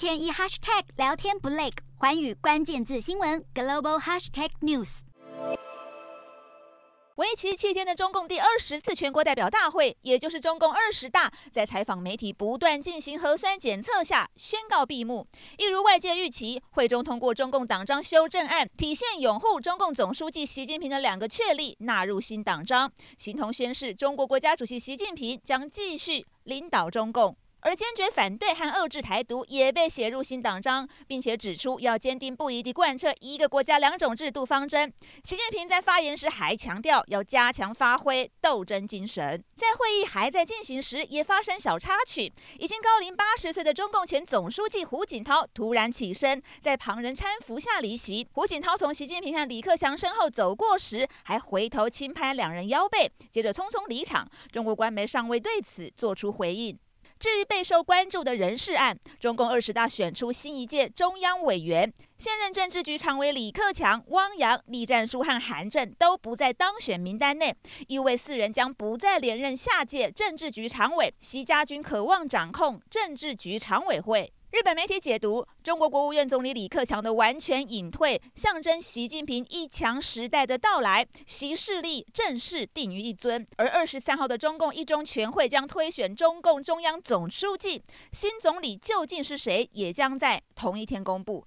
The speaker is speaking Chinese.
天一 hashtag 聊天不累，环宇关键字新闻 global hashtag news。为期七天的中共第二十次全国代表大会，也就是中共二十大，在采访媒体不断进行核酸检测下，宣告闭幕。一如外界预期，会中通过中共党章修正案，体现拥护中共总书记习近平的两个确立，纳入新党章，形同宣示中国国家主席习近平将继续领导中共。而坚决反对和遏制台独也被写入新党章，并且指出要坚定不移地贯彻一个国家两种制度方针。习近平在发言时还强调要加强发挥斗争精神。在会议还在进行时，也发生小插曲。已经高龄八十岁的中共前总书记胡锦涛突然起身，在旁人搀扶下离席。胡锦涛从习近平和李克强身后走过时，还回头轻拍两人腰背，接着匆匆离场。中国官媒尚未对此做出回应。至于备受关注的人事案，中共二十大选出新一届中央委员，现任政治局常委李克强、汪洋、栗战书和韩正都不在当选名单内，意味四人将不再连任下届政治局常委。习家军渴望掌控政治局常委会。日本媒体解读，中国国务院总理李克强的完全隐退，象征习近平一强时代的到来，习势力正式定于一尊。而二十三号的中共一中全会将推选中共中央总书记，新总理究竟是谁，也将在同一天公布。